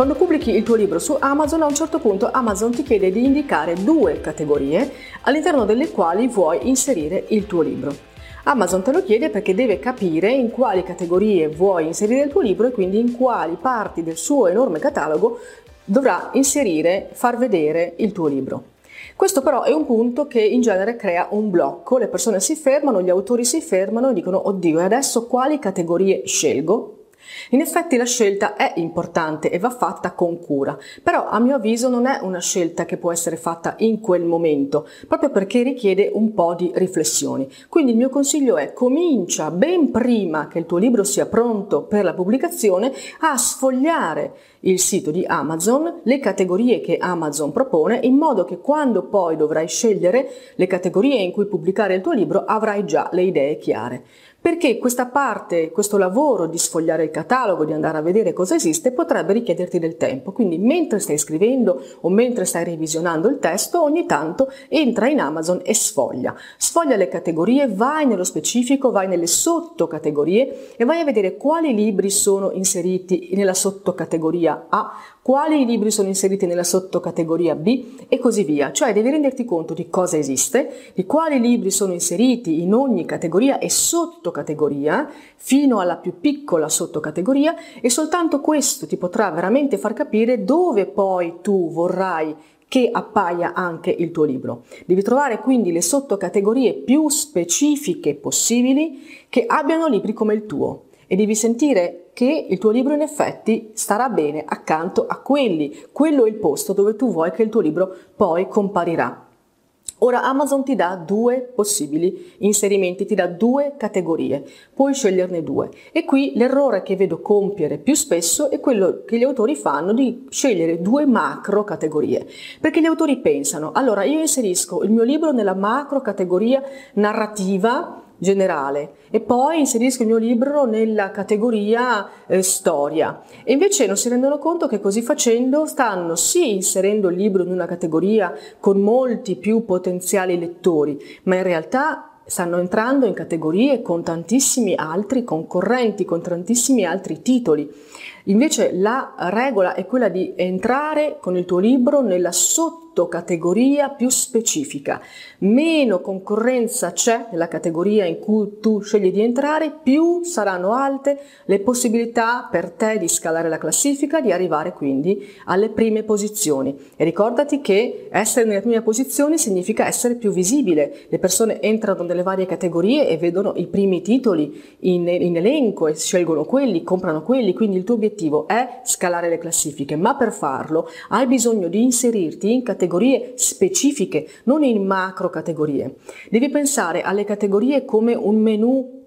Quando pubblichi il tuo libro su Amazon, a un certo punto Amazon ti chiede di indicare due categorie all'interno delle quali vuoi inserire il tuo libro. Amazon te lo chiede perché deve capire in quali categorie vuoi inserire il tuo libro e quindi in quali parti del suo enorme catalogo dovrà inserire, far vedere il tuo libro. Questo però è un punto che in genere crea un blocco, le persone si fermano, gli autori si fermano e dicono oddio e adesso quali categorie scelgo? In effetti la scelta è importante e va fatta con cura, però a mio avviso non è una scelta che può essere fatta in quel momento, proprio perché richiede un po' di riflessioni. Quindi il mio consiglio è comincia ben prima che il tuo libro sia pronto per la pubblicazione a sfogliare il sito di Amazon, le categorie che Amazon propone, in modo che quando poi dovrai scegliere le categorie in cui pubblicare il tuo libro avrai già le idee chiare perché questa parte, questo lavoro di sfogliare il catalogo, di andare a vedere cosa esiste, potrebbe richiederti del tempo. Quindi mentre stai scrivendo o mentre stai revisionando il testo, ogni tanto entra in Amazon e sfoglia. Sfoglia le categorie, vai nello specifico, vai nelle sottocategorie e vai a vedere quali libri sono inseriti nella sottocategoria A, quali libri sono inseriti nella sottocategoria B e così via. Cioè devi renderti conto di cosa esiste, di quali libri sono inseriti in ogni categoria e sottocategoria, fino alla più piccola sottocategoria e soltanto questo ti potrà veramente far capire dove poi tu vorrai che appaia anche il tuo libro. Devi trovare quindi le sottocategorie più specifiche possibili che abbiano libri come il tuo e devi sentire che il tuo libro in effetti starà bene accanto a quelli. Quello è il posto dove tu vuoi che il tuo libro poi comparirà. Ora Amazon ti dà due possibili inserimenti, ti dà due categorie, puoi sceglierne due. E qui l'errore che vedo compiere più spesso è quello che gli autori fanno di scegliere due macro categorie, perché gli autori pensano, allora io inserisco il mio libro nella macro categoria narrativa generale e poi inserisco il mio libro nella categoria eh, storia e invece non si rendono conto che così facendo stanno sì inserendo il libro in una categoria con molti più potenziali lettori ma in realtà stanno entrando in categorie con tantissimi altri concorrenti, con tantissimi altri titoli. Invece la regola è quella di entrare con il tuo libro nella sotto sottocategoria più specifica. Meno concorrenza c'è nella categoria in cui tu scegli di entrare, più saranno alte le possibilità per te di scalare la classifica, di arrivare quindi alle prime posizioni. E ricordati che essere nelle prime posizioni significa essere più visibile. Le persone entrano nelle varie categorie e vedono i primi titoli in, in elenco e scelgono quelli, comprano quelli, quindi il tuo obiettivo è scalare le classifiche, ma per farlo hai bisogno di inserirti in categorie categorie specifiche, non in macro categorie. Devi pensare alle categorie come un menu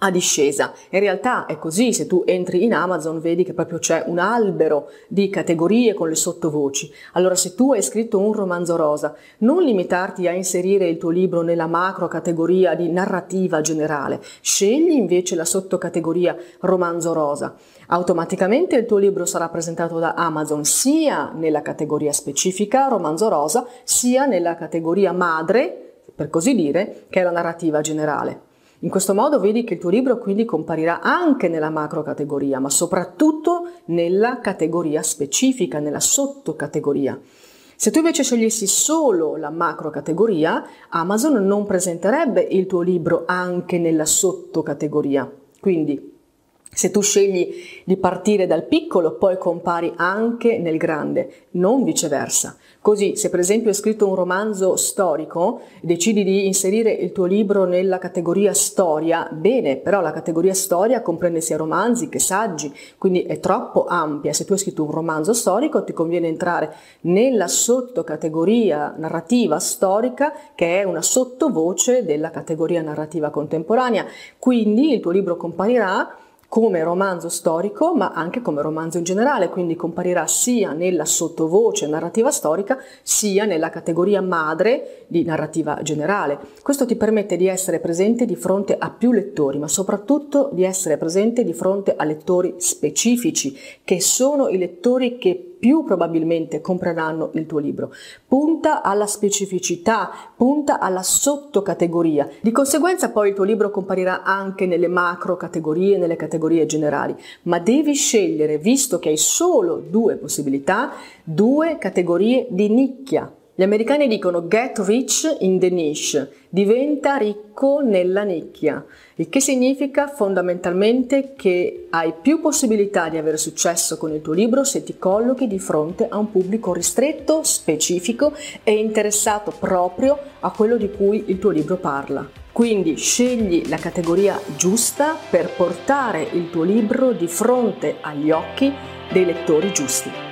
a discesa. In realtà è così, se tu entri in Amazon vedi che proprio c'è un albero di categorie con le sottovoci. Allora se tu hai scritto un romanzo rosa, non limitarti a inserire il tuo libro nella macro categoria di narrativa generale, scegli invece la sottocategoria romanzo rosa. Automaticamente il tuo libro sarà presentato da Amazon sia nella categoria specifica romanzo rosa, sia nella categoria madre, per così dire, che è la narrativa generale. In questo modo vedi che il tuo libro quindi comparirà anche nella macro categoria, ma soprattutto nella categoria specifica, nella sottocategoria. Se tu invece scegliessi solo la macro categoria, Amazon non presenterebbe il tuo libro anche nella sottocategoria. Quindi se tu scegli di partire dal piccolo, poi compari anche nel grande, non viceversa. Così, se per esempio hai scritto un romanzo storico, decidi di inserire il tuo libro nella categoria storia, bene, però la categoria storia comprende sia romanzi che saggi, quindi è troppo ampia. Se tu hai scritto un romanzo storico, ti conviene entrare nella sottocategoria narrativa storica, che è una sottovoce della categoria narrativa contemporanea. Quindi il tuo libro comparirà come romanzo storico ma anche come romanzo in generale, quindi comparirà sia nella sottovoce narrativa storica sia nella categoria madre di narrativa generale. Questo ti permette di essere presente di fronte a più lettori, ma soprattutto di essere presente di fronte a lettori specifici, che sono i lettori che più probabilmente compreranno il tuo libro. Punta alla specificità, punta alla sottocategoria. Di conseguenza poi il tuo libro comparirà anche nelle macro categorie, nelle categorie generali, ma devi scegliere, visto che hai solo due possibilità, due categorie di nicchia. Gli americani dicono get rich in the niche, diventa ricco nella nicchia, il che significa fondamentalmente che hai più possibilità di avere successo con il tuo libro se ti collochi di fronte a un pubblico ristretto, specifico e interessato proprio a quello di cui il tuo libro parla. Quindi scegli la categoria giusta per portare il tuo libro di fronte agli occhi dei lettori giusti.